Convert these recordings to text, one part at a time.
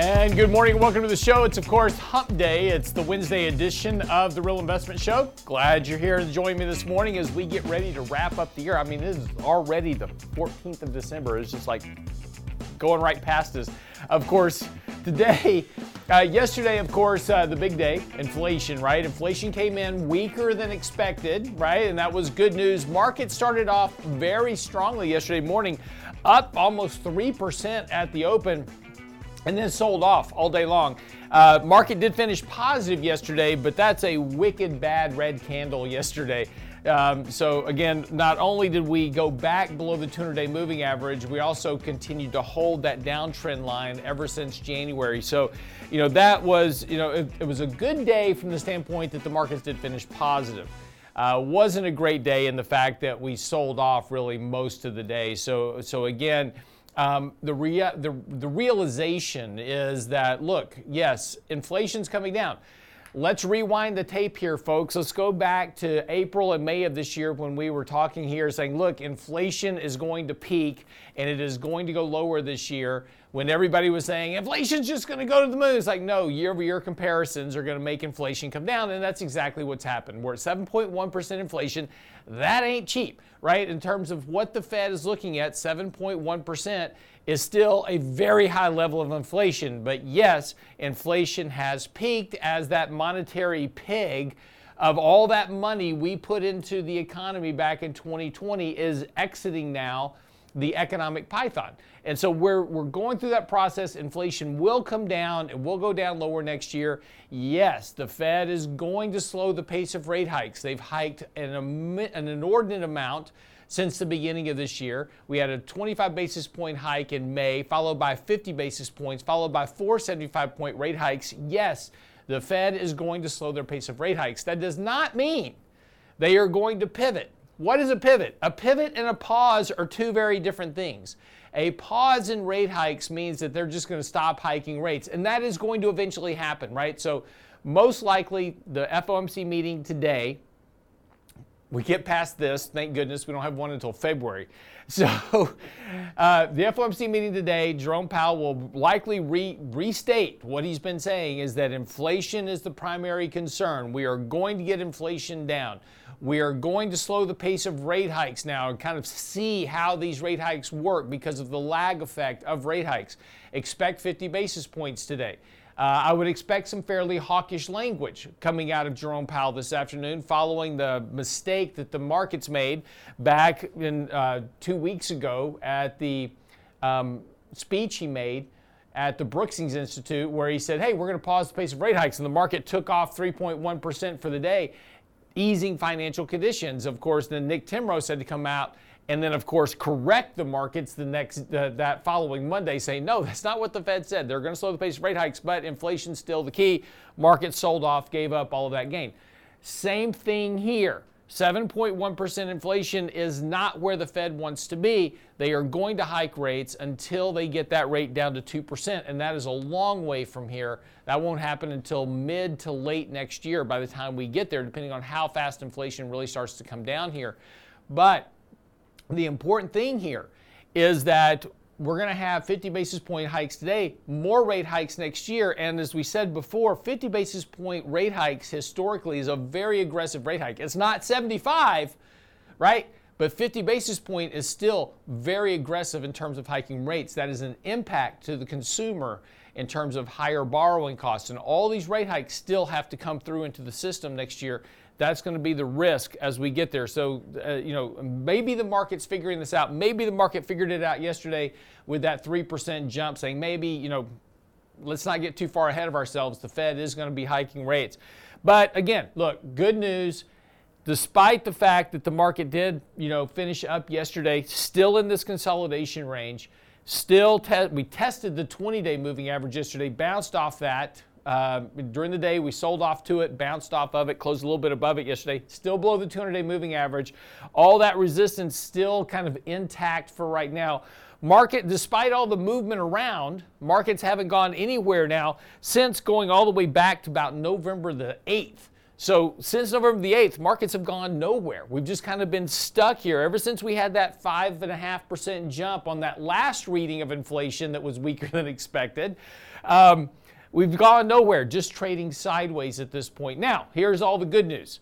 And good morning, welcome to the show. It's, of course, Hump Day. It's the Wednesday edition of the Real Investment Show. Glad you're here and join me this morning as we get ready to wrap up the year. I mean, this is already the 14th of December. It's just like going right past us. Of course, today, uh, yesterday, of course, uh, the big day, inflation, right? Inflation came in weaker than expected, right? And that was good news. Market started off very strongly yesterday morning, up almost 3% at the open and then sold off all day long. Uh, market did finish positive yesterday, but that's a wicked bad red candle yesterday. Um, so again, not only did we go back below the 200-day moving average, we also continued to hold that downtrend line ever since January. So, you know, that was, you know, it, it was a good day from the standpoint that the markets did finish positive. Uh, wasn't a great day in the fact that we sold off really most of the day. So, so again, um, the, rea- the, the realization is that, look, yes, inflation's coming down. Let's rewind the tape here, folks. Let's go back to April and May of this year when we were talking here saying, look, inflation is going to peak and it is going to go lower this year. When everybody was saying inflation's just going to go to the moon, it's like, no, year over year comparisons are going to make inflation come down. And that's exactly what's happened. We're at 7.1% inflation. That ain't cheap, right? In terms of what the Fed is looking at, 7.1% is still a very high level of inflation. But yes, inflation has peaked as that monetary pig of all that money we put into the economy back in 2020 is exiting now the economic python. And so we're, we're going through that process. Inflation will come down. It will go down lower next year. Yes, the Fed is going to slow the pace of rate hikes. They've hiked an, an inordinate amount since the beginning of this year. We had a 25 basis point hike in May, followed by 50 basis points, followed by four 75 point rate hikes. Yes, the Fed is going to slow their pace of rate hikes. That does not mean they are going to pivot. What is a pivot? A pivot and a pause are two very different things. A pause in rate hikes means that they're just going to stop hiking rates, and that is going to eventually happen, right? So, most likely, the FOMC meeting today we get past this. Thank goodness we don't have one until February. So, uh, the FOMC meeting today, Jerome Powell will likely re- restate what he's been saying is that inflation is the primary concern. We are going to get inflation down. We are going to slow the pace of rate hikes now and kind of see how these rate hikes work because of the lag effect of rate hikes. Expect 50 basis points today. Uh, I would expect some fairly hawkish language coming out of Jerome Powell this afternoon following the mistake that the markets made back in uh, two weeks ago at the um, speech he made at the Brookings Institute, where he said, Hey, we're going to pause the pace of rate hikes. And the market took off 3.1% for the day, easing financial conditions. Of course, then Nick Timiraos had to come out and then of course correct the markets the next uh, that following Monday, saying no, that's not what the Fed said. They're going to slow the pace of rate hikes, but inflation's still the key. Markets sold off, gave up all of that gain. Same thing here. 7.1% inflation is not where the Fed wants to be. They are going to hike rates until they get that rate down to 2%, and that is a long way from here. That won't happen until mid to late next year by the time we get there, depending on how fast inflation really starts to come down here. But the important thing here is that we're going to have 50 basis point hikes today, more rate hikes next year. And as we said before, 50 basis point rate hikes historically is a very aggressive rate hike. It's not 75, right? But 50 basis point is still very aggressive in terms of hiking rates. That is an impact to the consumer in terms of higher borrowing costs. And all these rate hikes still have to come through into the system next year that's going to be the risk as we get there. So, uh, you know, maybe the market's figuring this out. Maybe the market figured it out yesterday with that 3% jump, saying maybe, you know, let's not get too far ahead of ourselves. The Fed is going to be hiking rates. But again, look, good news. Despite the fact that the market did, you know, finish up yesterday, still in this consolidation range, still te- we tested the 20-day moving average yesterday, bounced off that, Uh, during the day, we sold off to it, bounced off of it, closed a little bit above it yesterday, still below the 200 day moving average. All that resistance still kind of intact for right now. Market, despite all the movement around, markets haven't gone anywhere now since going all the way back to about November the 8th. So since November the 8th, markets have gone nowhere. We've just kind of been stuck here ever since we had that 5.5% jump on that last reading of inflation that was weaker than expected. Um, we've gone nowhere, just trading sideways at this point. Now, here's all the good news.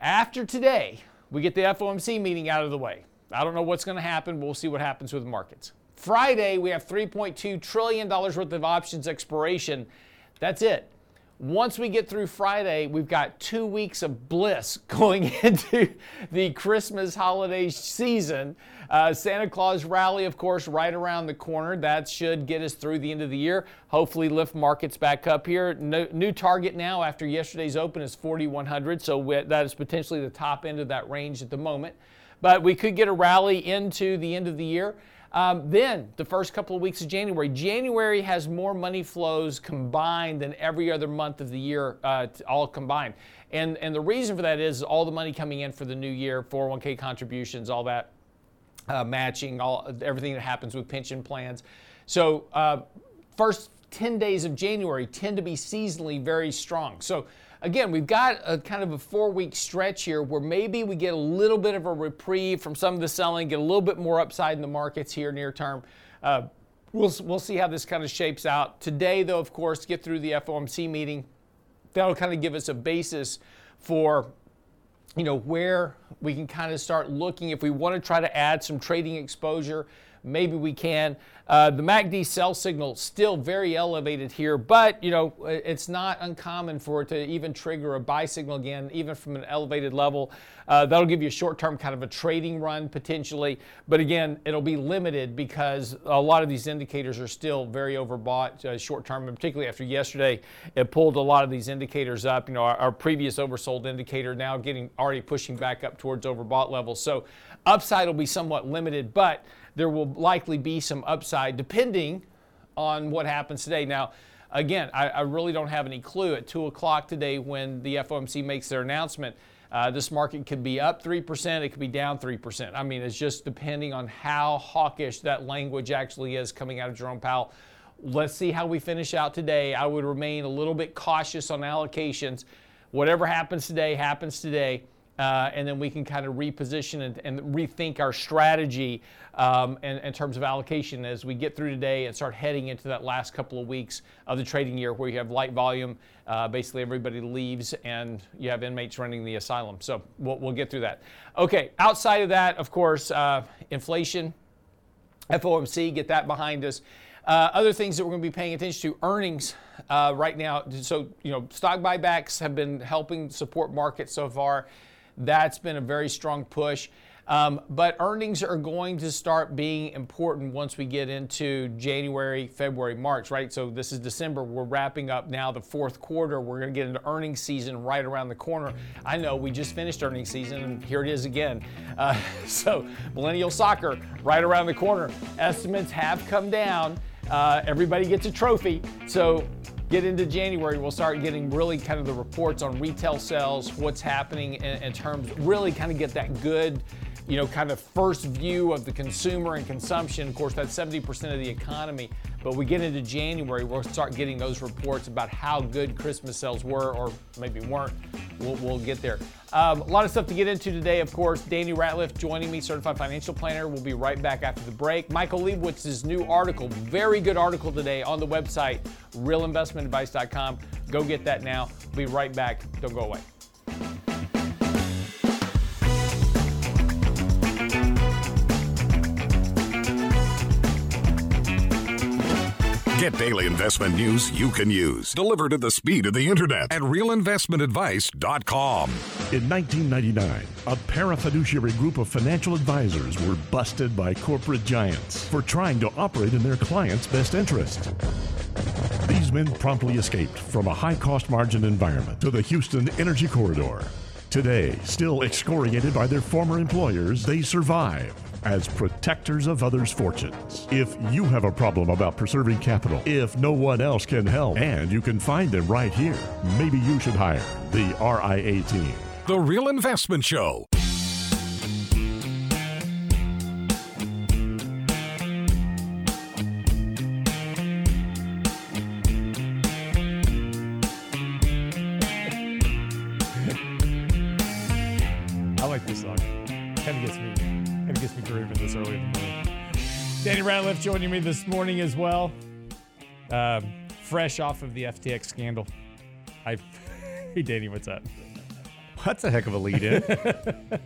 After today, we get the FOMC meeting out of the way. I don't know what's going to happen. We'll see what happens with markets. Friday, we have $3.2 trillion worth of options expiration. That's it. Once we get through Friday, we've got two weeks of bliss going into the Christmas holiday season. Uh, Santa Claus rally, of course, right around the corner. That should get us through the end of the year. Hopefully, lift markets back up here. No, new target now after yesterday's open is 4,100, so that is potentially the top end of that range at the moment but we could get a rally into the end of the year. Um, then the first couple of weeks of January, January has more money flows combined than every other month of the year, uh, all combined. And and the reason for that is all the money coming in for the new year, 401k contributions, all that uh, matching, all everything that happens with pension plans. So uh, first 10 days of January tend to be seasonally very strong. So again, we've got a kind of a four week stretch here where maybe we get a little bit of a reprieve from some of the selling, get a little bit more upside in the markets here near term. Uh, we'll, we'll see how this kind of shapes out. Today, though, of course, get through the FOMC meeting. That'll kind of give us a basis for you know where we can kind of start looking if we want to try to add some trading exposure maybe we can. Uh, the MACD sell signal still very elevated here, but you know it's not uncommon for it to even trigger a buy signal again, even from an elevated level. Uh, that'll give you a short-term kind of a trading run potentially, but again, it'll be limited because a lot of these indicators are still very overbought uh, short-term, and particularly after yesterday, it pulled a lot of these indicators up. You know, our, our previous oversold indicator now getting already pushing back up towards overbought levels. So upside will be somewhat limited, but there will likely be some upside depending on what happens today. Now, again, I, I really don't have any clue. At 2 o'clock today, when the FOMC makes their announcement, uh, this market could be up 3%, it could be down 3%. I mean, it's just depending on how hawkish that language actually is coming out of Jerome Powell. Let's see how we finish out today. I would remain a little bit cautious on allocations. Whatever happens today, happens today uh, and then we can kind of reposition and, and rethink our strategy um, in, in, terms of allocation as we get through today and start heading into that last couple of weeks of the trading year where you have light volume. Uh, basically, everybody leaves and you have inmates running the asylum. So we'll, we'll get through that. Okay, outside of that, of course, uh, inflation, FOMC, get that behind us. Uh, other things that we're going to be paying attention to earnings uh, right now. So, you know, stock buybacks have been helping support markets so far. That's been a very strong push. Um, but earnings are going to start being important once we get into January, February, March, right? So this is December. We're wrapping up now the fourth quarter. We're going to get into earnings season right around the corner. I know we just finished earnings season, and here it is again. Uh, so millennial soccer right around the corner. Estimates have come down. Uh, everybody gets a trophy. So get into January, we'll start getting really kind of the reports on retail sales, what's happening in, in terms, really kind of get that good you know, kind of first view of the consumer and consumption. Of course, that's 70% of the economy. But we get into January, we'll start getting those reports about how good Christmas sales were or maybe weren't. We'll, we'll get there. Um, a lot of stuff to get into today, of course. Danny Ratliff joining me, certified financial planner. We'll be right back after the break. Michael Lebowitz's new article, very good article today on the website, realinvestmentadvice.com. Go get that now. We'll be right back. Don't go away. Get daily investment news you can use, delivered at the speed of the internet at realinvestmentadvice.com. In 1999, a parafiduciary group of financial advisors were busted by corporate giants for trying to operate in their clients' best interest. These men promptly escaped from a high cost margin environment to the Houston Energy Corridor. Today, still excoriated by their former employers, they survive as protectors of others' fortunes. If you have a problem about preserving capital, if no one else can help, and you can find them right here, maybe you should hire the RIA team. The Real Investment Show. Ratliff joining me this morning as well. Um, fresh off of the FTX scandal. I, hey Danny, what's up? That's a heck of a lead in. So,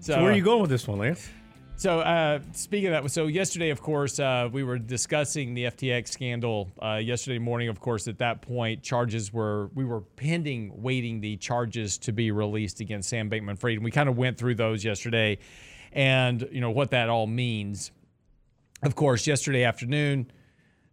so where are you going with this one, Lance? So uh, speaking of that, so yesterday, of course, uh, we were discussing the FTX scandal. Uh, yesterday morning, of course, at that point, charges were we were pending, waiting the charges to be released against Sam Bankman-Fried, and we kind of went through those yesterday, and you know what that all means. Of course, yesterday afternoon,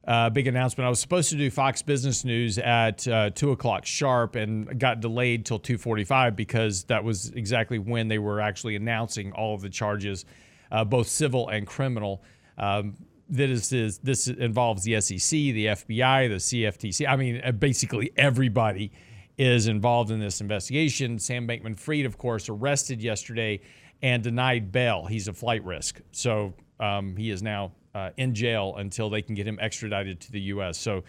uh, big announcement. I was supposed to do Fox Business News at uh, two o'clock sharp, and got delayed till two forty-five because that was exactly when they were actually announcing all of the charges, uh, both civil and criminal. Um, that is, is this involves the SEC, the FBI, the CFTC. I mean, uh, basically everybody is involved in this investigation. Sam Bankman-Fried, of course, arrested yesterday and denied bail. He's a flight risk, so um, he is now uh, in jail until they can get him extradited to the U.S. So,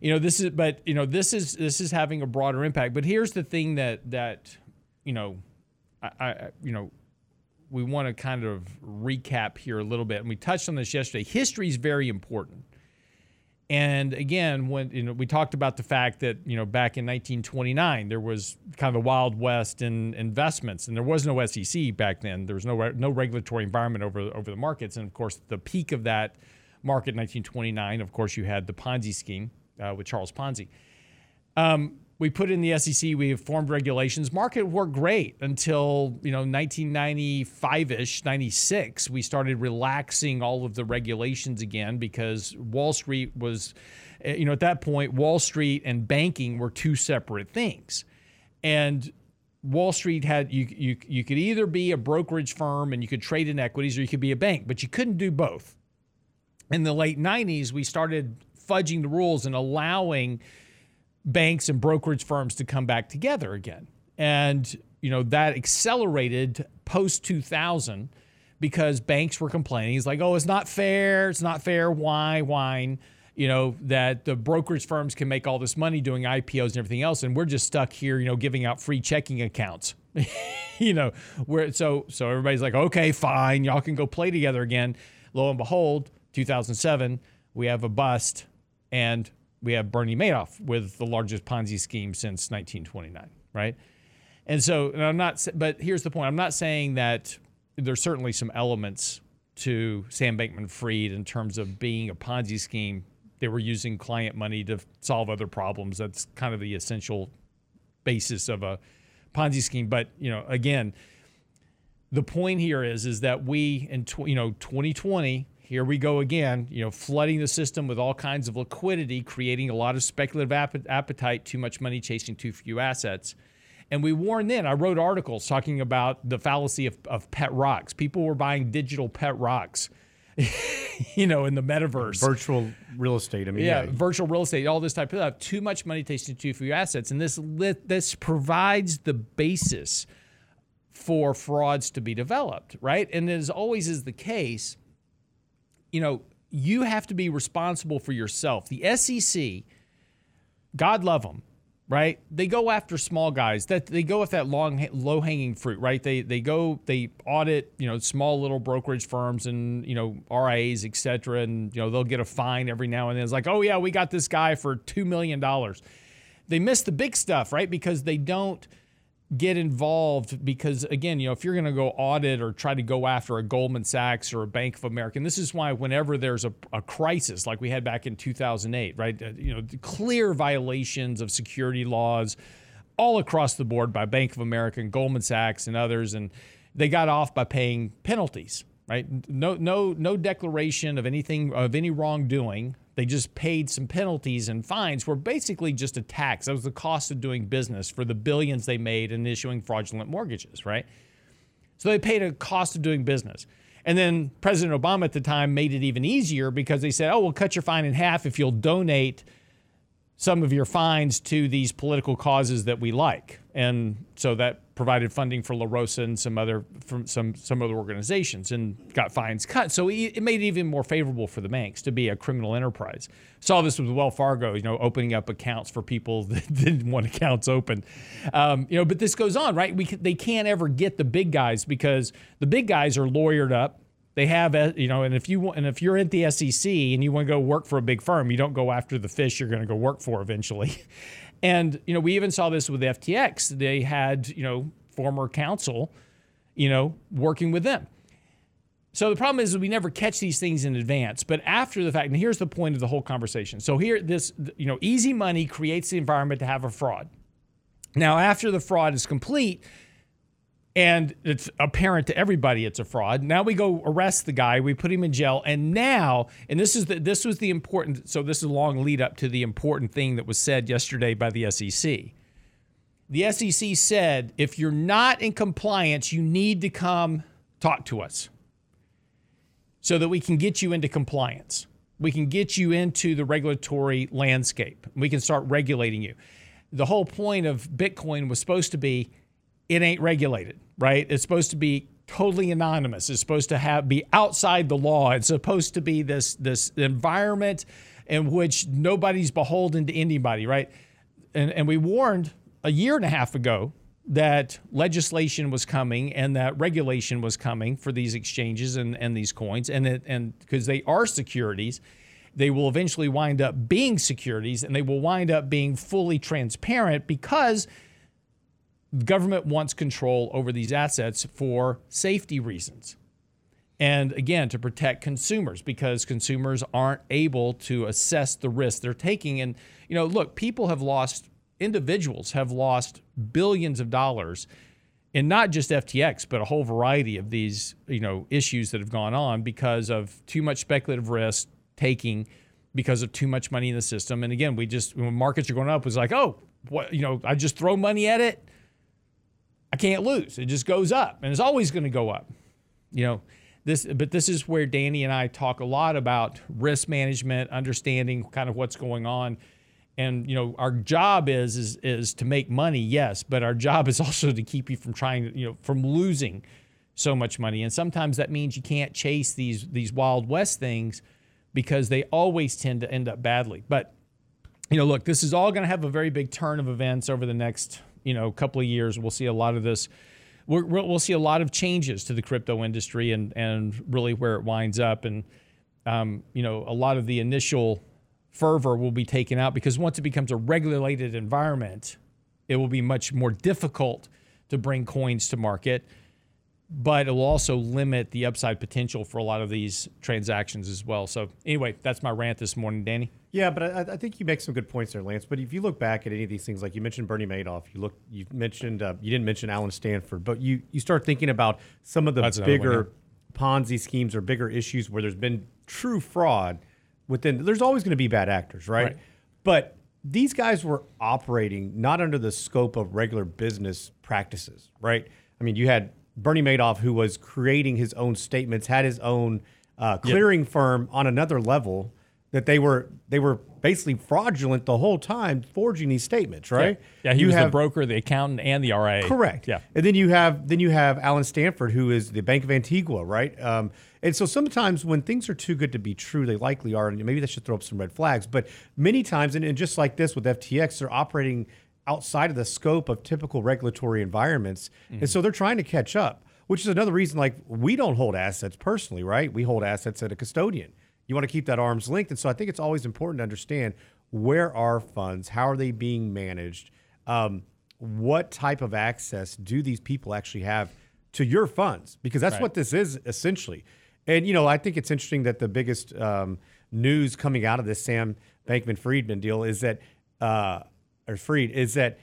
you know, this is, but you know, this is this is having a broader impact. But here's the thing that that you know, I, I you know, we want to kind of recap here a little bit, and we touched on this yesterday. History is very important. And again, when you know we talked about the fact that you know back in 1929 there was kind of a wild west in investments, and there was no SEC back then. There was no no regulatory environment over over the markets, and of course the peak of that market in 1929. Of course, you had the Ponzi scheme uh, with Charles Ponzi. Um, we put in the SEC. We have formed regulations. Market worked great until you know 1995ish, 96. We started relaxing all of the regulations again because Wall Street was, eh, you know, at that point, Wall Street and banking were two separate things, and Wall Street had you you you could either be a brokerage firm and you could trade in equities, or you could be a bank, but you couldn't do both. In the late 90s, we started fudging the rules and allowing banks and brokerage firms to come back together again. And, you know, that accelerated post 2000 because banks were complaining. It's like, oh, it's not fair. It's not fair. Why? why? You know, that the brokerage firms can make all this money doing IPOs and everything else. And we're just stuck here, you know, giving out free checking accounts. you know, where so so everybody's like, okay, fine, y'all can go play together again. Lo and behold, 2007, we have a bust and we have Bernie Madoff with the largest Ponzi scheme since 1929, right? And so, and I'm not, but here's the point I'm not saying that there's certainly some elements to Sam Bankman Fried in terms of being a Ponzi scheme. They were using client money to solve other problems. That's kind of the essential basis of a Ponzi scheme. But, you know, again, the point here is is that we in you know 2020 here we go again, you know, flooding the system with all kinds of liquidity, creating a lot of speculative ap- appetite, too much money chasing too few assets. And we warned then, I wrote articles talking about the fallacy of, of pet rocks. People were buying digital pet rocks, you know, in the metaverse. Virtual real estate. I mean, Yeah, yeah. virtual real estate, all this type of stuff. Too much money chasing too few assets. And this, lit, this provides the basis for frauds to be developed, right? And as always is the case, you know, you have to be responsible for yourself. The SEC, God love them, right? They go after small guys. That they go with that long, low hanging fruit, right? They they go they audit, you know, small little brokerage firms and you know RIAs, et cetera, and you know they'll get a fine every now and then. It's like, oh yeah, we got this guy for two million dollars. They miss the big stuff, right? Because they don't get involved because again, you know, if you're going to go audit or try to go after a Goldman Sachs or a Bank of America, and this is why whenever there's a, a crisis like we had back in 2008, right, uh, you know, clear violations of security laws all across the board by Bank of America and Goldman Sachs and others, and they got off by paying penalties, right? No, no, no declaration of anything of any wrongdoing. They just paid some penalties and fines were basically just a tax. That was the cost of doing business for the billions they made in issuing fraudulent mortgages, right? So they paid a cost of doing business. And then President Obama at the time made it even easier because they said, oh, we'll cut your fine in half if you'll donate some of your fines to these political causes that we like. And so that provided funding for La Raza and some other from some some other organizations and got fines cut. So it made it even more favorable for the banks to be a criminal enterprise. Saw this with Wells Fargo, you know, opening up accounts for people that didn't want accounts open. Um, you know, but this goes on, right? We they can't ever get the big guys because the big guys are lawyered up they have, uh, you know, and if you and if you're at the SEC and you want to go work for a big firm, you don't go after the fish you're going to go work for eventually. And you know, we even saw this with FTX. They had, you know, former counsel, you know, working with them. So the problem is we never catch these things in advance. But after the fact, and here's the point of the whole conversation. So here, this, you know, easy money creates the environment to have a fraud. Now, after the fraud is complete, and it's apparent to everybody it's a fraud. Now we go arrest the guy, we put him in jail, and now, and this is the this was the important. So this is a long lead up to the important thing that was said yesterday by the SEC. The SEC said if you're not in compliance, you need to come talk to us, so that we can get you into compliance. We can get you into the regulatory landscape. We can start regulating you. The whole point of Bitcoin was supposed to be it ain't regulated right? It's supposed to be totally anonymous. It's supposed to have be outside the law. It's supposed to be this this environment in which nobody's beholden to anybody, right? And and we warned a year and a half ago that legislation was coming and that regulation was coming for these exchanges and, and these coins and it, and because they are securities they will eventually wind up being securities and they will wind up being fully transparent because government wants control over these assets for safety reasons. And again, to protect consumers because consumers aren't able to assess the risk they're taking. And, you know, look, people have lost, individuals have lost billions of dollars in not just FTX, but a whole variety of these, you know, issues that have gone on because of too much speculative risk taking because of too much money in the system. And again, we just, when markets are going up, it's like, oh, what, you know, I just throw money at it can't lose. It just goes up and it's always going to go up. You know, this but this is where Danny and I talk a lot about risk management, understanding kind of what's going on. And you know, our job is is is to make money, yes, but our job is also to keep you from trying, you know, from losing so much money. And sometimes that means you can't chase these these wild west things because they always tend to end up badly. But you know, look, this is all going to have a very big turn of events over the next you know a couple of years, we'll see a lot of this. we will see a lot of changes to the crypto industry and and really where it winds up. And um, you know, a lot of the initial fervor will be taken out because once it becomes a regulated environment, it will be much more difficult to bring coins to market but it will also limit the upside potential for a lot of these transactions as well. So, anyway, that's my rant this morning, Danny. Yeah, but I, I, think you make some good points there, Lance. But if you look back at any of these things, like you mentioned Bernie Madoff, you look, you mentioned, uh, you didn't mention Allen Stanford, but you you start thinking about some of the that's bigger. Ponzi schemes or bigger issues where there's been true fraud. Within, there's always going to be bad actors, right? right? But these guys were operating not under the scope of regular business practices, right? I mean, you had Bernie Madoff, who was creating his own statements, had his own uh, clearing yep. firm on another level. That they were they were basically fraudulent the whole time, forging these statements, right? Yeah, yeah he you was have, the broker, the accountant, and the RIA. Correct. Yeah, and then you have then you have Allen Stanford, who is the Bank of Antigua, right? Um, and so sometimes when things are too good to be true, they likely are, and maybe that should throw up some red flags. But many times, and, and just like this with FTX, they're operating outside of the scope of typical regulatory environments, mm-hmm. and so they're trying to catch up which is another reason like we don't hold assets personally, right? We hold assets at a custodian. You want to keep that arm's length. And so I think it's always important to understand where are funds, how are they being managed, um, what type of access do these people actually have to your funds? Because that's right. what this is essentially. And, you know, I think it's interesting that the biggest um, news coming out of this Sam Bankman Friedman deal is that, uh, or Freed is that,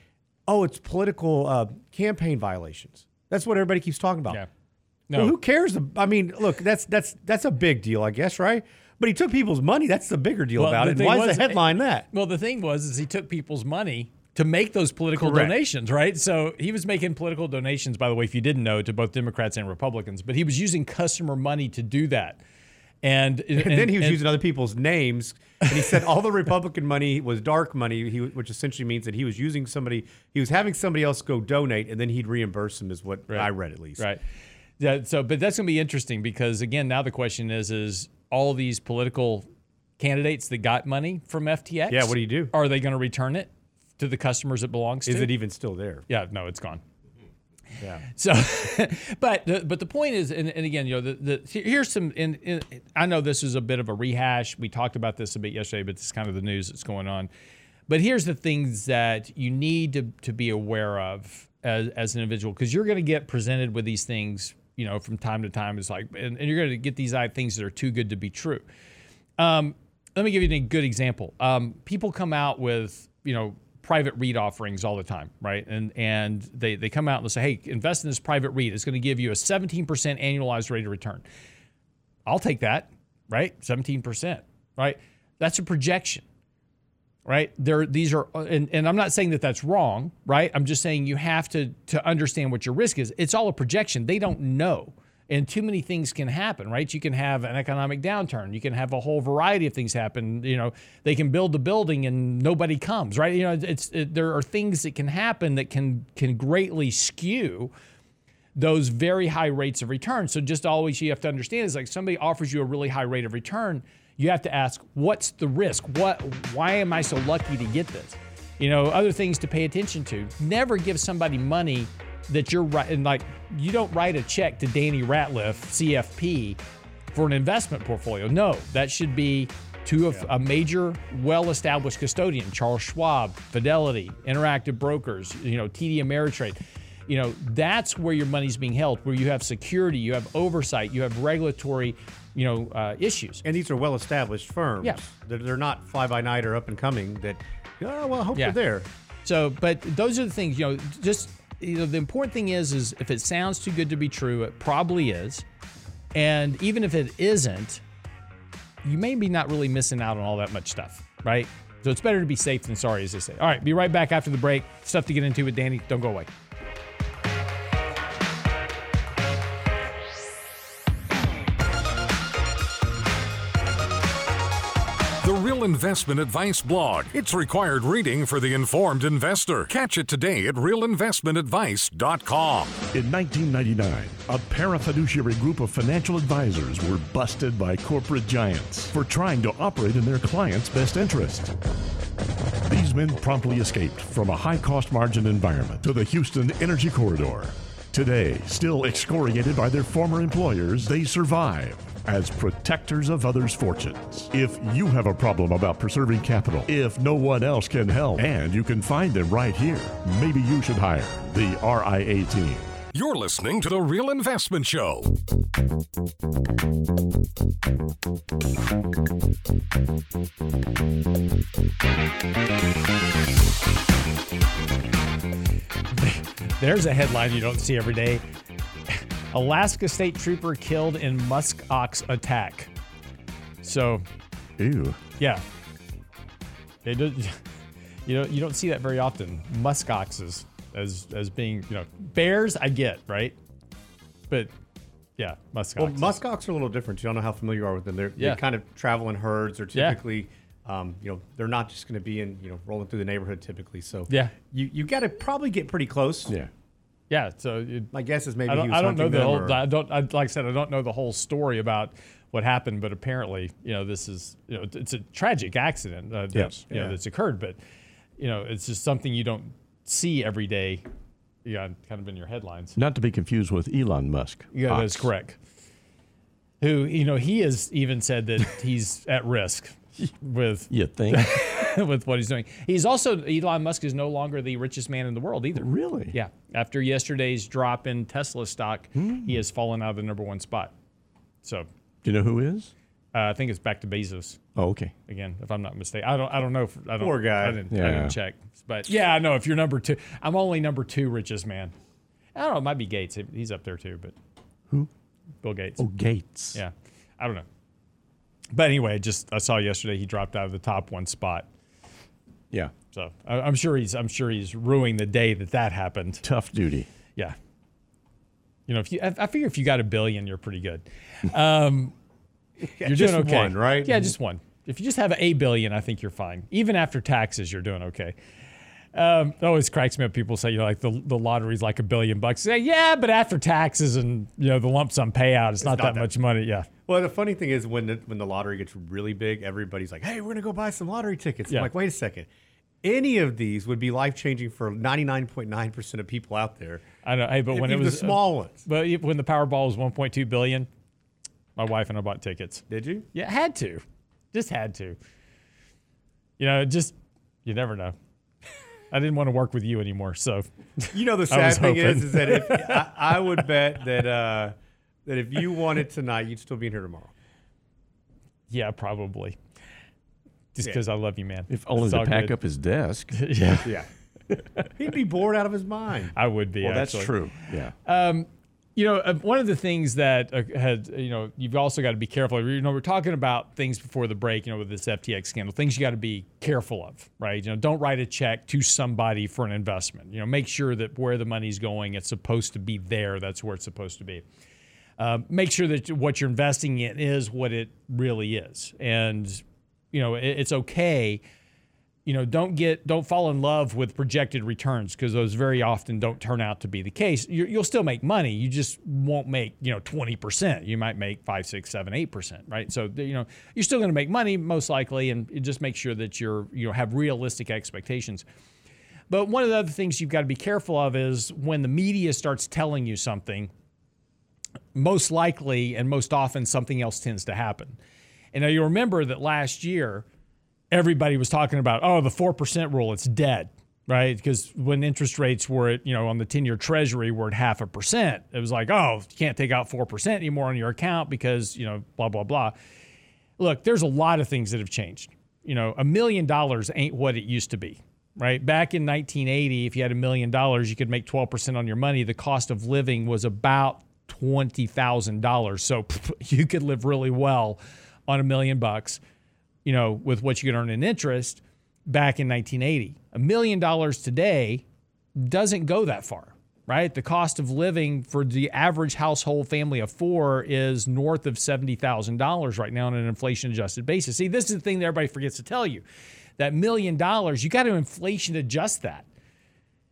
oh, it's political uh, campaign violations. That's what everybody keeps talking about. Yeah. No. Well, who cares? I mean, look, that's that's that's a big deal, I guess, right? But he took people's money. That's the bigger deal well, about it. Why was, is the headline that? Well, the thing was, is he took people's money to make those political Correct. donations, right? So he was making political donations, by the way, if you didn't know, to both Democrats and Republicans, but he was using customer money to do that. And, And, then he was and- using other people's names, and he said all the Republican money was dark money, he, which essentially means that he was using somebody, he was having somebody else go donate, and then he'd reimburse him, is what I read at least. Right. Yeah. So, but that's going to be interesting because again, now the question is: is all these political candidates that got money from FTX? Yeah, what do you do? Are they going to return it to the customers it belongs to? Is it even still there? Yeah. No, it's gone. Yeah. So, but the, but the point is, and, and again, you know, the, the here's some. And, and I know this is a bit of a rehash. We talked about this a bit yesterday, but this is kind of the news that's going on. But here's the things that you need to to be aware of as, as an individual, because you're going to get presented with these things, you know, from time to time. It's like, and, and you're going to get these things that are too good to be true. Um, let me give you a good example. Um, people come out with, you know, private REIT offerings all the time, right? And and they, they come out and they say, hey, invest in this private REIT. It's going to give you a 17% annualized rate of return. I'll take that, right? 17%, right? That's a projection, right? There, these are, and, and I'm not saying that that's wrong, right? I'm just saying you have to to understand what your risk is. It's all a projection. They don't know, and too many things can happen, right? You can have an economic downturn. You can have a whole variety of things happen. You know, they can build the building and nobody comes, right? You know, it's it, there are things that can happen that can can greatly skew those very high rates of return. So just always you have to understand is like somebody offers you a really high rate of return, you have to ask, what's the risk? What why am I so lucky to get this? You know, other things to pay attention to. Never give somebody money that you're right and like you don't write a check to Danny Ratliff, CFP, for an investment portfolio. No, that should be to a, a major, well-established custodian, Charles Schwab, Fidelity, Interactive Brokers, you know, TD Ameritrade. You know, that's where your money's being held, where you have security, you have oversight, you have regulatory, you know, uh, issues. And these are well established firms. Yeah. They're, they're not fly by night or up and coming that, oh, well, I hope Yeah. they're there. So, but those are the things, you know, just you know, the important thing is, is if it sounds too good to be true, it probably is, and even if it isn't, you may be not really missing out on all that much stuff, right? So it's better to be safe than sorry, as they say. All right, be right back after the break. Stuff to get into with Danny. Don't go away. Real Investment Advice blog. It's required reading for the informed investor. Catch it today at realinvestmentadvice.com. In 1999, a parafiduciary group of financial advisors were busted by corporate giants for trying to operate in their clients' best interest. These men promptly escaped from a high cost margin environment to the Houston Energy Corridor. Today, still excoriated by their former employers, they survive as protectors of others' fortunes. If you have a problem about preserving capital, if no one else can help, and you can find them right here, maybe you should hire the RIA team. You're listening to The Real Investment Show. There's a headline you don't see every day. Alaska State Trooper killed in musk ox attack. So, Ew. yeah. It does, you know, you don't see that very often. Musk oxes as as being, you know, bears I get, right? But yeah, musk Well, oxes. muskox are a little different. You don't know how familiar you are with them. They're, Yeah. They kind of travel in herds. They're Yeah. typically, um, you know, they're not just going to be in, you know, rolling through the neighborhood typically. So Yeah. you you got to probably get pretty close. Yeah. Yeah, so it, My guess is maybe I don't, was I don't know the whole. or- I don't. I, like I said, I don't know the whole story about what happened, but apparently, you know, this is, you know, it's a tragic accident. Uh, that, Yes. you know, Yeah. that's occurred, but you know, it's just something you don't see every day. Yeah, kind of in your headlines. Not to be confused with Elon Musk. Yeah, that's correct. Who, you know, he has even said that he's at risk with You think? with what he's doing. He's also Elon Musk is no longer the richest man in the world either. really? Yeah. After yesterday's drop in Tesla stock, Hmm. he has fallen out of the number one spot. So Do you know who is? uh, I think it's back to Bezos Oh, okay. again, if I'm not mistaken. I don't. I don't know. If, I don't, Poor guy. I didn't, I Yeah. didn't check, but yeah, I know. If you're number two, I'm only number two richest man. I don't know. It might be Gates. He's up there too, but Who? Bill Gates. Oh, Gates. Yeah, I don't know. But anyway, just I saw yesterday he dropped out of the top one spot. Yeah. So I, I'm sure he's I'm sure he's ruining the day that that happened. Tough duty. Yeah. You know, if you, I, I figure if you got a billion, you're pretty good. Um, you're just doing okay. one, right? Yeah, just one. If you just have a billion, I think you're fine. Even after taxes, you're doing okay. Um, it always cracks me up. People say, you know, like the, the lottery's like a billion bucks. Say, yeah, but after taxes and you know the lump sum payout, it's, not, not that, that- much money. Yeah, Well, the funny thing is when the, when the lottery gets really big, everybody's like, "Hey, we're gonna go buy some lottery tickets." Yeah. I'm like, wait a second. Any of these would be life changing for 99.9 percent of people out there. I know. Hey, but when it was the small ones. but when the Powerball was 1.2 billion, my wife and I bought tickets. Did you? Yeah, had to, just had to. You know, just you never know. I didn't want to work with you anymore, so You know, the sad thing is, is that if, I, I would bet that uh, that if you won it tonight, you'd still be in here tomorrow. yeah, probably. Just Yeah. because I love you, man. If only It's to all pack good. up his desk. yeah, Yeah. He'd be bored out of his mind. I would be. Well, that's true. Yeah. You know, uh, one of the things that uh, had, you know, you've also got to be careful. You know, we're talking about things before the break, you know, with this FTX scandal, things you got to be careful of, right? You know, don't write a check to somebody for an investment. You know, make sure that where the money's going, it's supposed to be there. That's where it's supposed to be. Um, make sure that what you're investing in is what it really is. And, you know, it, it's okay. You know don't get don't fall in love with projected returns because those very often don't turn out to be the case. You you'll still make money you just won't make you know 20% you might make 5 6 7 8% right? So you know you're still going to make money most likely and just make sure that you're you know have realistic expectations. But one of the other things you've got to be careful of is when the media starts telling you something most likely and most often something else tends to happen and now you remember that last year everybody was talking about, oh, the 4% rule, it's dead, right? Because when interest rates were at, you know, on the 10 year treasury were at half a percent, it was like, oh, you can't take out 4% anymore on your account because, you know, blah, blah, blah. Look, there's a lot of things that have changed. You know, a million dollars ain't what it used to be, right? Back in 1980, if you had a million dollars, you could make 12% on your money. The cost of living was about $20,000. So pff, you could live really well on a million bucks you know, with what you could earn in interest back in 1980. A million dollars today doesn't go that far, right? The cost of living for the average household family of four is north of $70,000 right now on an inflation adjusted basis. See, this is the thing that everybody forgets to tell you. That million dollars, you got to inflation adjust that.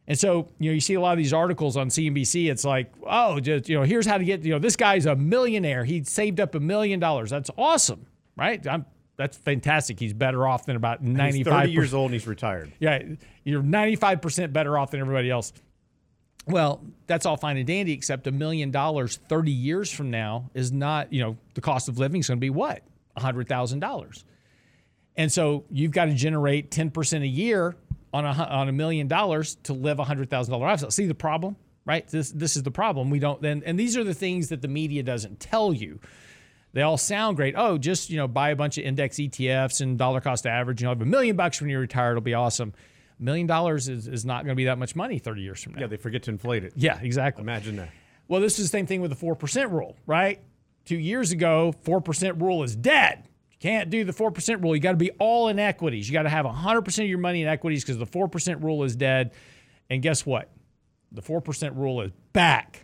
And so, you know, you see a lot of these articles on CNBC. It's like, oh, just, you know, here's how to get, you know, this guy's a millionaire. He saved up a million dollars. That's awesome, right? I'm, that's fantastic. He's better off than about 95 He's 30 years old and he's retired. yeah, you're 95% better off than everybody else. Well, that's all fine and dandy, except a million dollars 30 years from now is not, you know, the cost of living is going to be what? $100,000. And so you've got to generate 10% a year on a, on a million dollars to live a $100,000 lifestyle. See the problem, right? This, this is the problem. We don't then, and these are the things that the media doesn't tell you they all sound great. Oh, just you know, buy a bunch of index ETFs and dollar cost average. You know, have a million bucks when you retire. It'll be awesome. A million dollars is, is not going to be that much money 30 years from now. Yeah, they forget to inflate it. Yeah, exactly. Imagine that. Well, this is the same thing with the 4% rule, right? Two years ago, 4% rule is dead. Can't do the 4% rule. You got to be all in equities. You got to have 100% of your money in equities because the 4% rule is dead. And guess what? The 4% rule is back.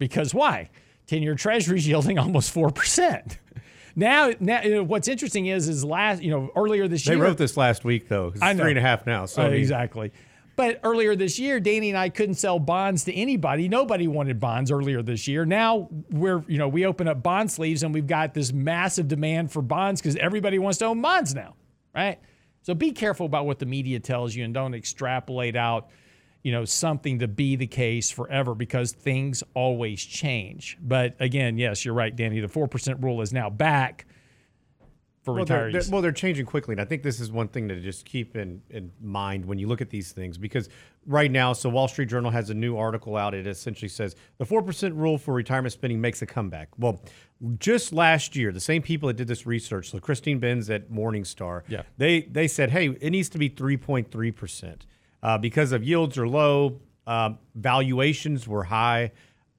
Because why? 10 year treasuries yielding almost 4%. Now, now you know, what's interesting is, is last, you know, earlier this They year. They wrote this last week, though. It's I know. three and a half now. So Uh, exactly. But earlier this year, Danny and I couldn't sell bonds to anybody. Nobody wanted bonds earlier this year. Now we're, you know, we open up bond sleeves and we've got this massive demand for bonds because everybody wants to own bonds now, right? So be careful about what the media tells you and don't extrapolate out, you know, something to be the case forever because things always change. But again, yes, you're right, Danny. The 4% rule is now back for Well they're, they're- well, they're changing quickly, and I think this is one thing to just keep in, in mind when you look at these things. Because right now, so Wall Street Journal has a new article out. It essentially says the four percent rule for retirement spending makes a comeback. Well, just last year, the same people that did this research, so Christine Benz at Morningstar, Yeah. they they said, hey, it needs to be three point three percent because of yields are low, um, valuations were high,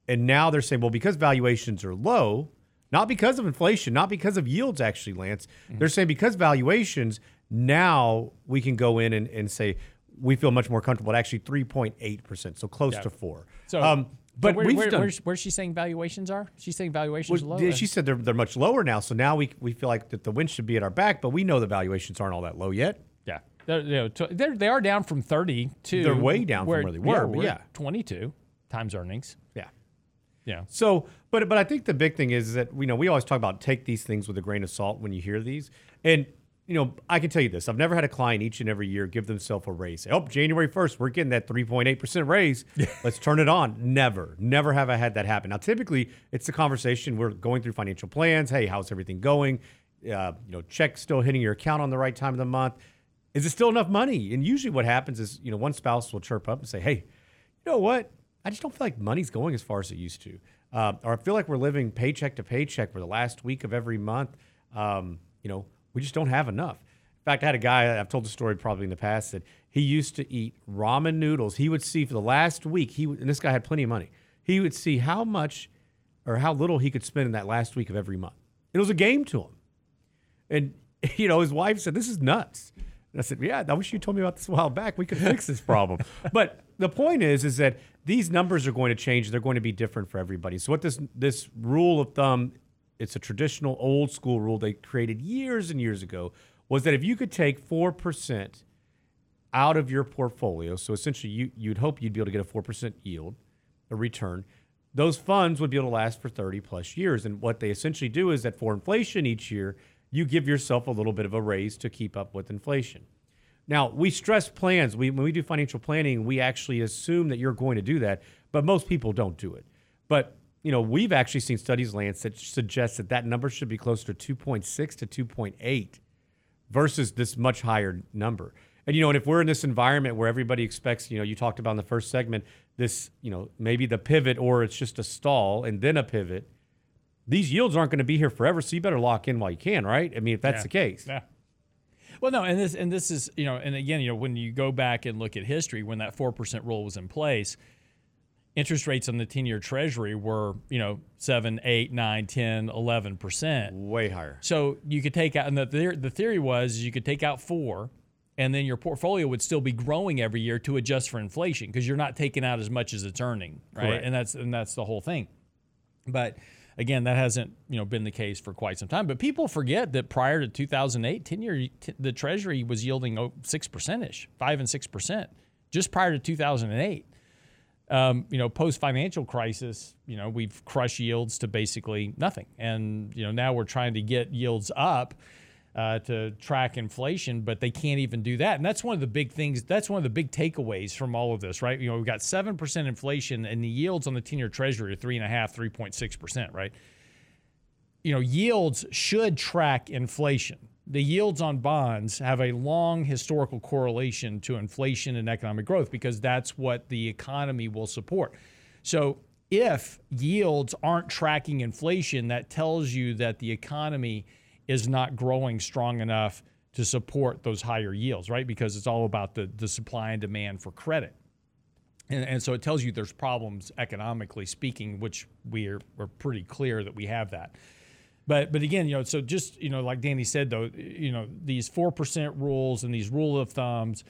and now they're saying, well, because valuations are low, not because of inflation, not because of yields, actually, Lance. They're saying because valuations, Now we can go in and, and say we feel much more comfortable at actually 3.8%, so close Yeah. to 4 So, um, but where, where, done, where's, where's she saying valuations are? She's saying valuations well, low. she said they're, they're much lower now. So now we, we feel like that the wind should be at our back, but we know the valuations aren't all that low yet. yeah, they're, you know, they're they are down from thirty to They're way down from where they were, yeah. twenty two times earnings. Yeah. Yeah, So, but but I think the big thing is, that you know we always talk about take these things with a grain of salt when you hear these, and you know I can tell you this: I've never had a client each and every year give themselves a raise. Oh, January first, we're getting that three point eight percent raise. Let's turn it on. Never, never have I had that happen. Now, typically, it's the conversation we're going through financial plans. Hey, how's everything going? Uh, you know, check still hitting your account on the right time of the month. Is it still enough money? And usually, what happens is, you know, one spouse will chirp up and say, "Hey, you know what? I just don't feel like money's going as far as it used to. Uh, or I feel like we're living paycheck to paycheck for the last week of every month. Um, you know, we just don't have enough. In fact, I had a guy, I've told the story probably in the past, that he used to eat ramen noodles. He would see for the last week, he and this guy had plenty of money, he would see how much or how little he could spend in that last week of every month. It was a game to him. And you know, his wife said, "This is nuts." And I said, "Yeah, I wish you told me about this a while back. We could fix this problem." but the point is, is that these numbers are going to change. They're going to be different for everybody. So what this this rule of thumb, it's a traditional old school rule they created years and years ago, was that if you could take four percent out of your portfolio, so essentially you you'd hope you'd be able to get a four percent yield, a return. Those funds would be able to last for 30 plus years. And what they essentially do is that for inflation each year, you give yourself a little bit of a raise to keep up with inflation. Now, we stress plans. We, when we do financial planning, we actually assume that you're going to do that, but most people don't do it. But you know, we've actually seen studies, Lance, that suggest that that number should be closer to 2.6 to 2.8 versus this much higher number. And you know, and if we're in this environment where everybody expects, you know, you talked about in the first segment, this, you know, maybe the pivot or it's just a stall and then a pivot. These yields aren't going to be here forever, so you better lock in while you can, right? I mean, if that's Yeah. the case. Yeah. Well, no, and this and this is you know, and again, you know, when you go back and look at history, when that four percent rule was in place, interest rates on the ten-year Treasury were you know seven, eight, nine, 10, 11 percent. Way higher. So you could take out, and the theory, the theory was you could take out four, and then your portfolio would still be growing every year to adjust for inflation because you're not taking out as much as it's earning, right? Correct. And that's and that's the whole thing. But again, that hasn't you know been the case for quite some time. But people forget that prior to 2008, 10 year t- the Treasury was yielding six percent ish, five and six percent, just prior to 2008. Um, you know, post financial crisis, you know, we've crushed yields to basically nothing, and you know now we're trying to get yields up uh, to track inflation, but they can't even do that. And that's one of the big things. That's one of the big takeaways from all of this, right? You know, we've got seven percent inflation, and the yields on the ten-year Treasury are three and a half, three point six percent, right? You know, yields should track inflation. The yields on bonds have a long historical correlation to inflation and economic growth because that's what the economy will support. So if yields aren't tracking inflation, that tells you that the economy is not growing strong enough to support those higher yields, right? Because it's all about the, the supply and demand for credit. And, and so it tells you there's problems economically speaking, which we are, we're pretty clear that we have that. But but again, you know, so just you know, like Danny said though, you know, these four percent rules and these rule of thumbs,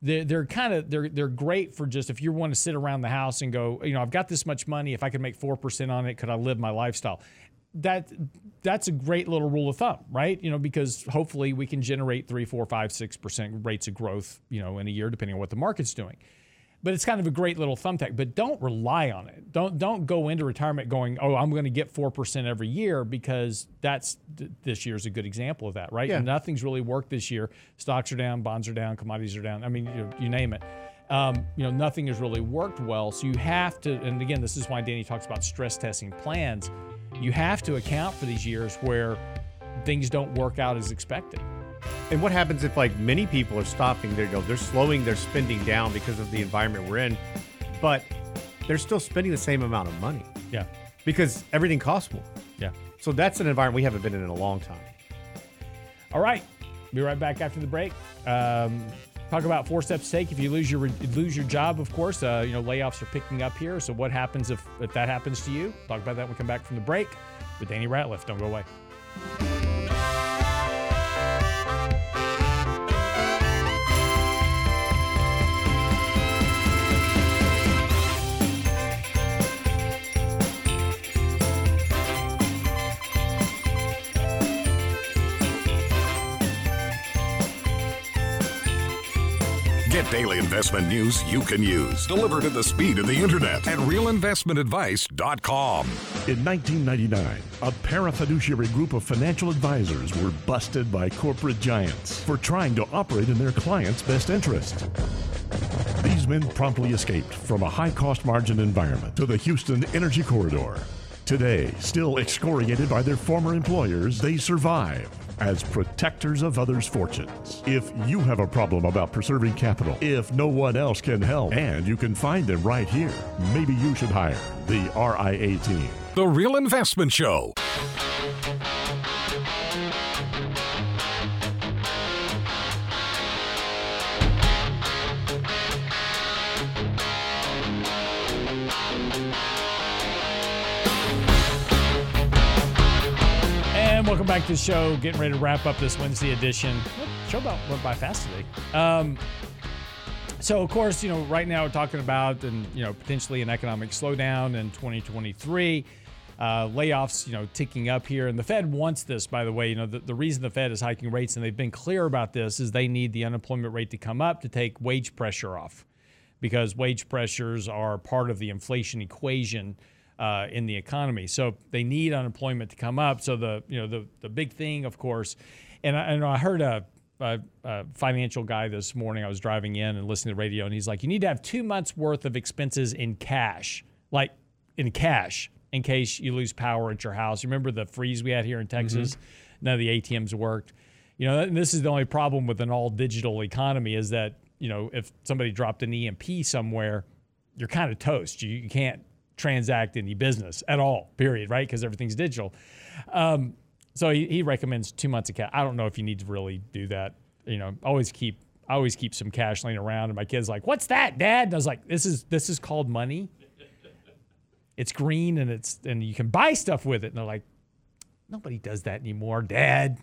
they're, they're kind of they're they're great for just if you want to sit around the house and go, you know, I've got this much money. If I could make four percent on it, could I live my lifestyle? That that's a great little rule of thumb, right? You know, because hopefully we can generate three, four, five, six percent rates of growth, you know, in a year, depending on what the market's doing but it's kind of a great little thumbtack. But don't rely on it. Don't don't go into retirement going, oh, I'm going to get four percent every year because that's th- this year's a good example of that, right? Yeah. Nothing's really worked this year. Stocks are down, bonds are down, commodities are down. I mean, you, you name it. Um, you know, nothing has really worked well. So you have to, and again, this is why Danny talks about stress testing plans. You have to account for these years where things don't work out as expected. And what happens if like many people are stopping their, you know, they're slowing their spending down because of the environment we're in, but they're still spending the same amount of money Yeah. because everything costs more. Yeah. So that's an environment we haven't been in in a long time. All right, be right back after the break. Um, talk about four steps take if you lose your lose your job. Of course, uh, you know layoffs are picking up here. So what happens if if that happens to you? Talk about that when we come back from the break with Danny Ratliff. Don't go away. Daily investment news you can use, delivered at the speed of the internet at realinvestmentadvice.com. In 1999, a parafiduciary group of financial advisors were busted by corporate giants for trying to operate in their clients' best interest. These men promptly escaped from a high cost margin environment to the Houston Energy Corridor. Today, still excoriated by their former employers, they survive as protectors of others' fortunes. If you have a problem about preserving capital, if no one else can help, and you can find them right here, maybe you should hire the RIA team. The Real Investment Show. Welcome back to the show. Getting ready to wrap up this Wednesday edition. Show about went by fast today. Um, so of course, you know, right now we're talking about and you know potentially an economic slowdown in 2023. Uh, layoffs, you know, ticking up here, and the Fed wants this. By the way, you know, the, the reason the Fed is hiking rates, and they've been clear about this, is they need the unemployment rate to come up to take wage pressure off, because wage pressures are part of the inflation equation uh, in the economy. So they need unemployment to come up. So the you know the the big thing, of course, and I, and I heard a, a, a financial guy this morning. I was driving in and listening to the radio, and he's like, "You need to have two months worth of expenses in cash, like in cash, in case you lose power at your house." You remember the freeze we had here in Texas? None of the ATMs worked. You know, and this is the only problem with an all digital economy is that you know if somebody dropped an EMP somewhere, you're kind of toast. You, you can't transact any business at all, period, right? Because everything's digital. Um, so he, he recommends two months of cash. I don't know if you need to really do that. You know, always keep I always keep some cash laying around, and my kid's like, "What's that, Dad?" And I was like, "This is this is called money. It's green, and it's and you can buy stuff with it." And they're like, "Nobody does that anymore, Dad."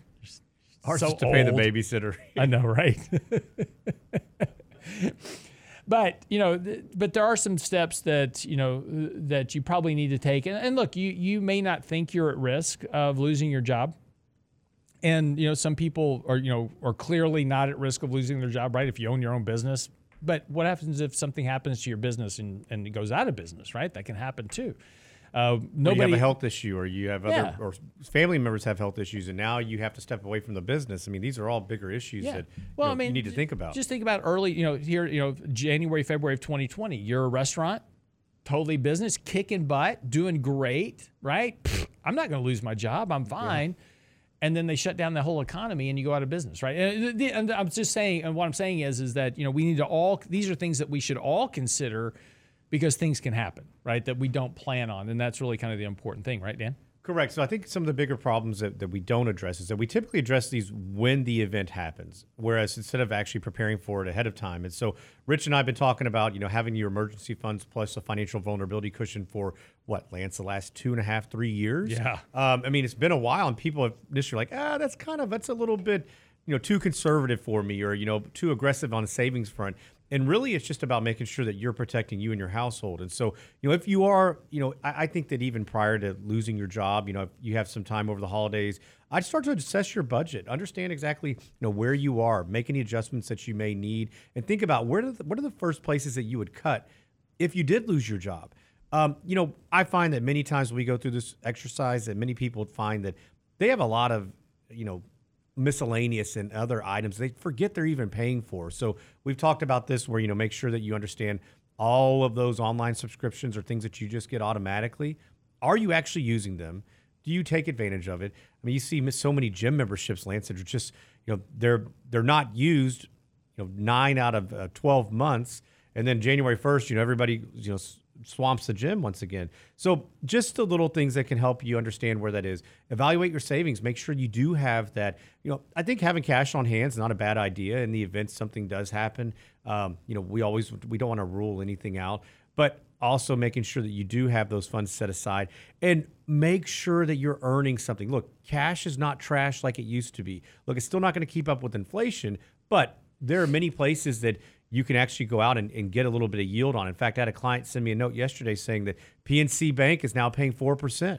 Ours So to pay the babysitter. I know, right? but you know, th- but there are some steps that you know that you probably need to take. And, and look, you you may not think you're at risk of losing your job, and you know some people are you know are clearly not at risk of losing their job, right? If you own your own business. But what happens if something happens to your business and, and it goes out of business, right? That can happen too. Uh, you have a health issue, or you have other, Yeah. or family members have health issues, and now you have to step away from the business. I mean, these are all bigger issues that well, you, know, I mean, you need to j- think about. Just think about early, you know, here, you know, January, February of 2020. You're a restaurant, totally business, kicking butt, doing great, right? Pfft, I'm not going to lose my job. I'm fine. And then they shut down the whole economy, and you go out of business, right? And, the- and I'm just saying, and what I'm saying is, is that you know we need to all. These are things that we should all consider because things can happen, right? That we don't plan on, and that's really kind of the important thing, right, Dan? Correct. So I think some of the bigger problems that, that we don't address is that we typically address these when the event happens, whereas instead of actually preparing for it ahead of time. And so Rich and I have been talking about, you know, having your emergency funds plus a financial vulnerability cushion for what, Lance, the last two and a half, three years? Yeah. Um, I mean, it's been a while, and people have initially like, ah, that's kind of that's a little bit, you know, too conservative for me, or you know, too aggressive on the savings front. And really, it's just about making sure that you're protecting you and your household. And so, you know, if you are, you know, I, I think that even prior to losing your job, you know, if you have some time over the holidays, I'd start to assess your budget, understand exactly, you know, where you are, make any adjustments that you may need, and think about where the, what are the first places that you would cut if you did lose your job. Um, you know, I find that many times when we go through this exercise, that many people find that they have a lot of, you know, miscellaneous and other items they forget they're even paying for. So we've talked about this where, you know, make sure that you understand all of those online subscriptions or things that you just get automatically. Are you actually using them? Do you take advantage of it? I mean, you see so many gym memberships, Lance, that are just, you know, they're they're not used, you know, nine out of uh, 12 months. And then January 1st, you know, everybody, you know, swamps the gym once again. So just the little things that can help you understand where that is. Evaluate your savings. Make sure you do have that. You know, I think having cash on hand is not a bad idea in the event something does happen. Um, you know, we always we don't want to rule anything out, but also making sure that you do have those funds set aside and make sure that you're earning something. Look, cash is not trash like it used to be. Look, it's still not going to keep up with inflation, but there are many places that you can actually go out and, and get a little bit of yield on. In fact, I had a client send me a note yesterday saying that PNC Bank is now paying 4%.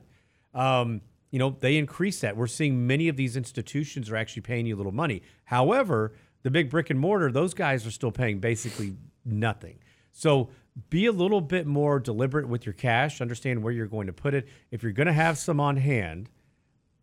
Um, you know, they increase that. We're seeing many of these institutions are actually paying you a little money. However, The big brick and mortar, those guys are still paying basically nothing. So be a little bit more deliberate with your cash. Understand where you're going to put it. If you're going to have some on hand,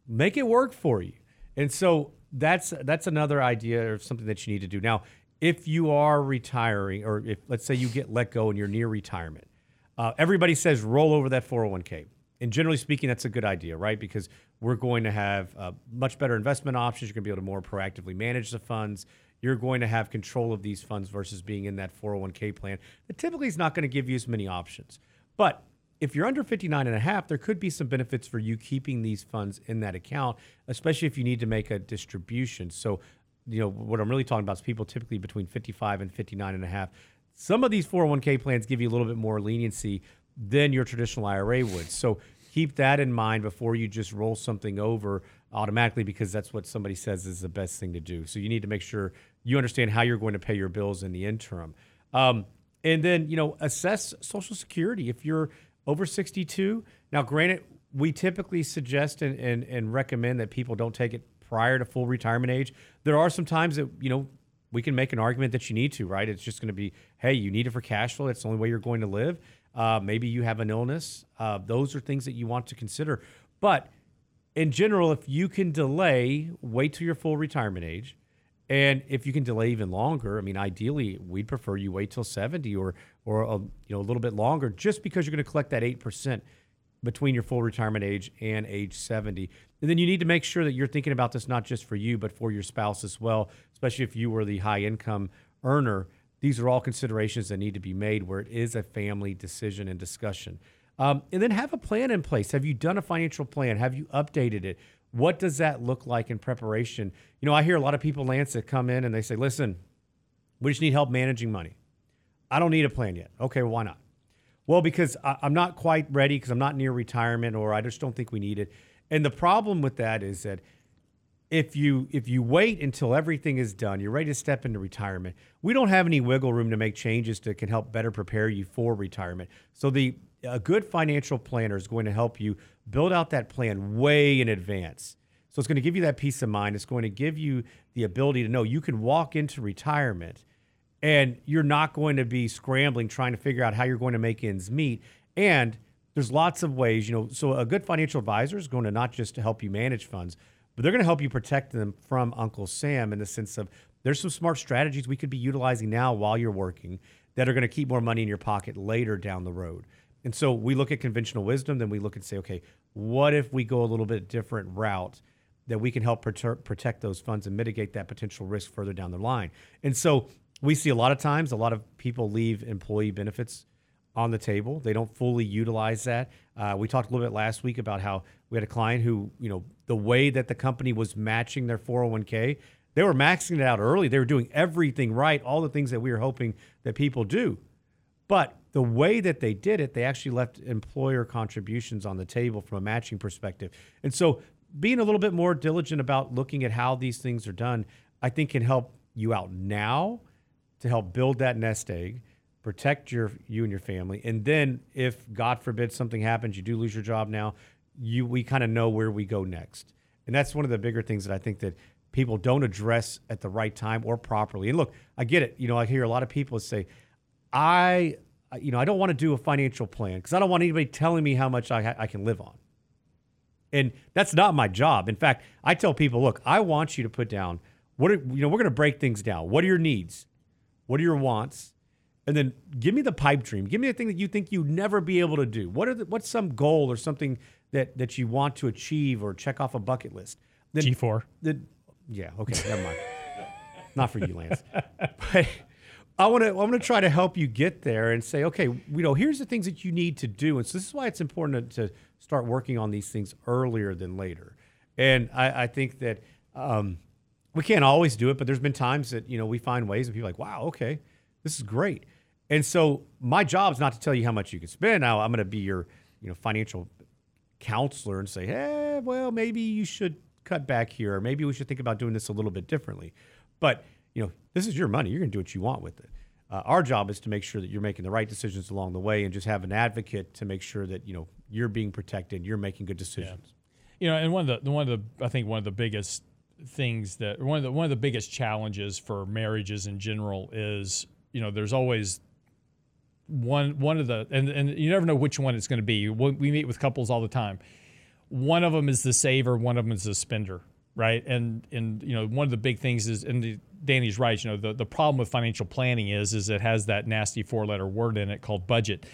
make it work for you. And so that's that's another idea or something that you need to do. Now, if you are retiring, or if let's say you get let go and you're near retirement, uh, everybody says roll over that 401k. And generally speaking, that's a good idea, right? Because we're going to have uh, much better investment options. You're going to be able to more proactively manage the funds. You're going to have control of these funds versus being in that 401k plan that typically is not going to give you as many options. But if you're under 59 and a half, there could be some benefits for you keeping these funds in that account, especially if you need to make a distribution. So, you know, what I'm really talking about is people typically between 55 and 59 and a half. Some of these 401k plans give you a little bit more leniency than your traditional IRA would. So keep that in mind before you just roll something over automatically because that's what somebody says is the best thing to do. So you need to make sure you understand how you're going to pay your bills in the interim. Um, and then, you know, assess Social Security. If you're over 62. Now, granted, we typically suggest and, and, and recommend that people don't take it prior to full retirement age. There are some times that, you know, we can make an argument that you need to, right? It's just going to be, hey, you need it for cash flow. It's the only way you're going to live. Uh, maybe you have an illness. Uh, those are things that you want to consider. But in general, if you can delay, wait till your full retirement age. And if you can delay even longer, I mean, ideally, we'd prefer you wait till 70 or or a, you know a little bit longer, just because you're going to collect that eight percent between your full retirement age and age 70. And then you need to make sure that you're thinking about this not just for you, but for your spouse as well, especially if you were the high income earner. These are all considerations that need to be made where it is a family decision and discussion. Um, and then have a plan in place. Have you done a financial plan? Have you updated it? What does that look like in preparation? You know, I hear a lot of people, Lance, that come in and they say, listen, we just need help managing money. I don't need a plan yet. Okay, well, why not? Well, because I, am not quite ready because I'm not near retirement or I just don't think we need it. And the problem with that is that if you if you wait until everything is done, you're ready to step into retirement. We don't have any wiggle room to make changes that can help better prepare you for retirement. So the a good financial planner is going to help you build out that plan way in advance. So it's going to give you that peace of mind. It's going to give you the ability to know you can walk into retirement and you're not going to be scrambling trying to figure out how you're going to make ends meet. And there's lots of ways, you know. So a good financial advisor is going to not just to help you manage funds, but they're going to help you protect them from Uncle Sam in the sense of there's some smart strategies we could be utilizing now while you're working that are going to keep more money in your pocket later down the road. And so we look at conventional wisdom, then we look and say, okay, what if we go a little bit different route that we can help protect those funds and mitigate that potential risk further down the line? And so we see a lot of times a lot of people leave employee benefits on the table. They don't fully utilize that. Uh, we talked a little bit last week about how we had a client who, you know, the way that the company was matching their 401k, they were maxing it out early. They were doing everything right, all the things that we were hoping that people do. But the way that they did it, they actually left employer contributions on the table from a matching perspective. And so being a little bit more diligent about looking at how these things are done, I think can help you out now to help build that nest egg, protect your you and your family, and then if God forbid something happens, you do lose your job now, you we kind of know where we go next. And that's one of the bigger things that I think that people don't address at the right time or properly. And look, I get it. You know, I hear a lot of people say, I you know, I don't want to do a financial plan because I don't want anybody telling me how much I, I can live on. And that's not my job. In fact, I tell people, look, I want you to put down what are, you know, we're going to break things down. What are your needs? What are your wants? And then give me the pipe dream. Give me the thing that you think you'd never be able to do. What are the, what's some goal or something that that you want to achieve or check off a bucket list? Then, G4. Then, yeah, okay, never mind. Not for you, Lance. But I want to I want to try to help you get there and say, okay, you know, here's the things that you need to do. And so this is why it's important to, to start working on these things earlier than later. And I, I think that um, we can't always do it, but there's been times that you know we find ways and people are like, wow, okay, this is great. And so my job is not to tell you how much you can spend. Now I'm going to be your you know financial counselor and say, hey, well, maybe you should cut back here, or maybe we should think about doing this a little bit differently. But you know, this is your money. You're going to do what you want with it. Uh, our job is to make sure that you're making the right decisions along the way, and just have an advocate to make sure that you know you're being protected, you're making good decisions. Yeah. You know, and one of the one of the I think one of the biggest things that one of the one of the biggest challenges for marriages in general is you know there's always one one of the and and you never know which one it's going to be. We meet with couples all the time. One of them is the saver, one of them is the spender, right? And and you know one of the big things is and Danny's right. You know the the problem with financial planning is is it has that nasty four letter word in it called budget,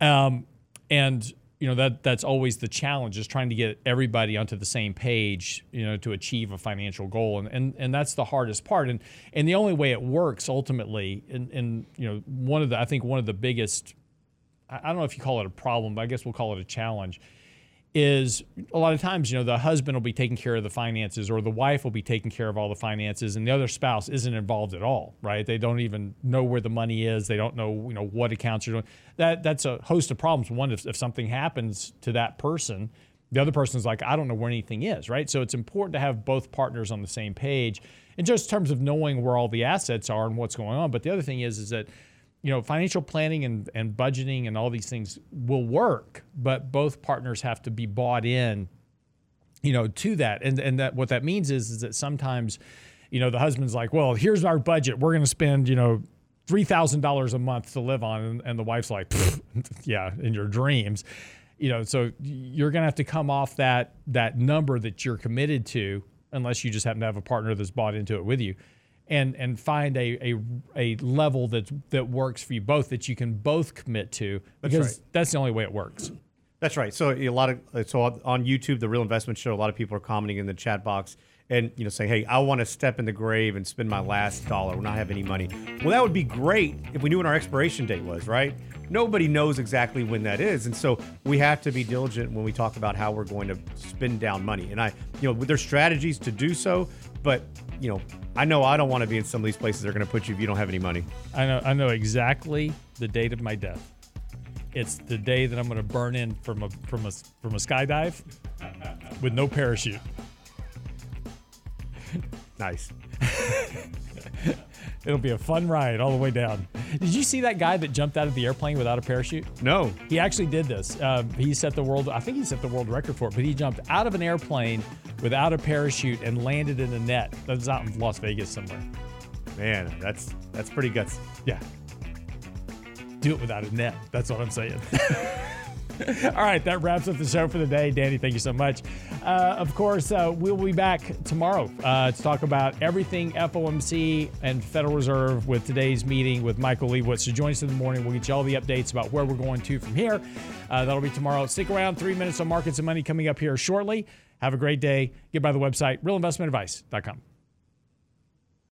um, and you know that that's always the challenge is trying to get everybody onto the same page you know to achieve a financial goal. And and, and that's the hardest part. And and the only way it works ultimately and and you know one of the I think one of the biggest I I don't know if you call it a problem but I guess we'll call it a challenge is a lot of times, you know, the husband will be taking care of the finances or the wife will be taking care of all the finances and the other spouse isn't involved at all, right? They don't even know where the money is. They don't know, you know, what accounts are doing. That that's a host of problems. One, if, if something happens to that person, the other person's like, I don't know where anything is, right? So it's important to have both partners on the same page in just terms of knowing where all the assets are and what's going on. But the other thing is, is that you know, financial planning and, and budgeting and all these things will work, but both partners have to be bought in, you know, to that. And and that what that means is is that sometimes, you know, the husband's like, well, here's our budget. We're gonna spend, you know, three thousand dollars a month to live on, and, and the wife's like, yeah, in your dreams. You know, so you're gonna have to come off that that number that you're committed to, unless you just happen to have a partner that's bought into it with you and and find a, a a level that that works for you both that you can both commit to because right. that's the only way it works. That's right. So a lot of uh, so on YouTube, the Real Investment Show, a lot of people are commenting in the chat box and you know saying, "Hey, I want to step in the grave and spend my last dollar, and not have any money." Well, that would be great if we knew when our expiration date was, right? Nobody knows exactly when that is, and so we have to be diligent when we talk about how we're going to spend down money. And I, you know, there's strategies to do so, but you know, I know I don't want to be in some of these places they're going to put you if you don't have any money. I know I know exactly the date of my death. It's the day that I'm going to burn in from a from a from a skydive with no parachute. Nice. It'll be a fun ride all the way down. Did you see that guy that jumped out of the airplane without a parachute? No. He actually did this. Um, he set the world. I think he set the world record for it. But he jumped out of an airplane without a parachute and landed in a net. That was out in Las Vegas somewhere. Man, that's that's pretty gutsy. Yeah. Do it without a net. That's what I'm saying. All right, that wraps up the show for the day. Danny, thank you so much. Uh, of course, uh, we'll be back tomorrow uh, to talk about everything FOMC and Federal Reserve with today's meeting with Michael Lebowitz. So join us in the morning. We'll get you all the updates about where we're going to from here. Uh, that'll be tomorrow. Stick around. Three minutes on markets and money coming up here shortly. Have a great day. Get by the website, realinvestmentadvice.com.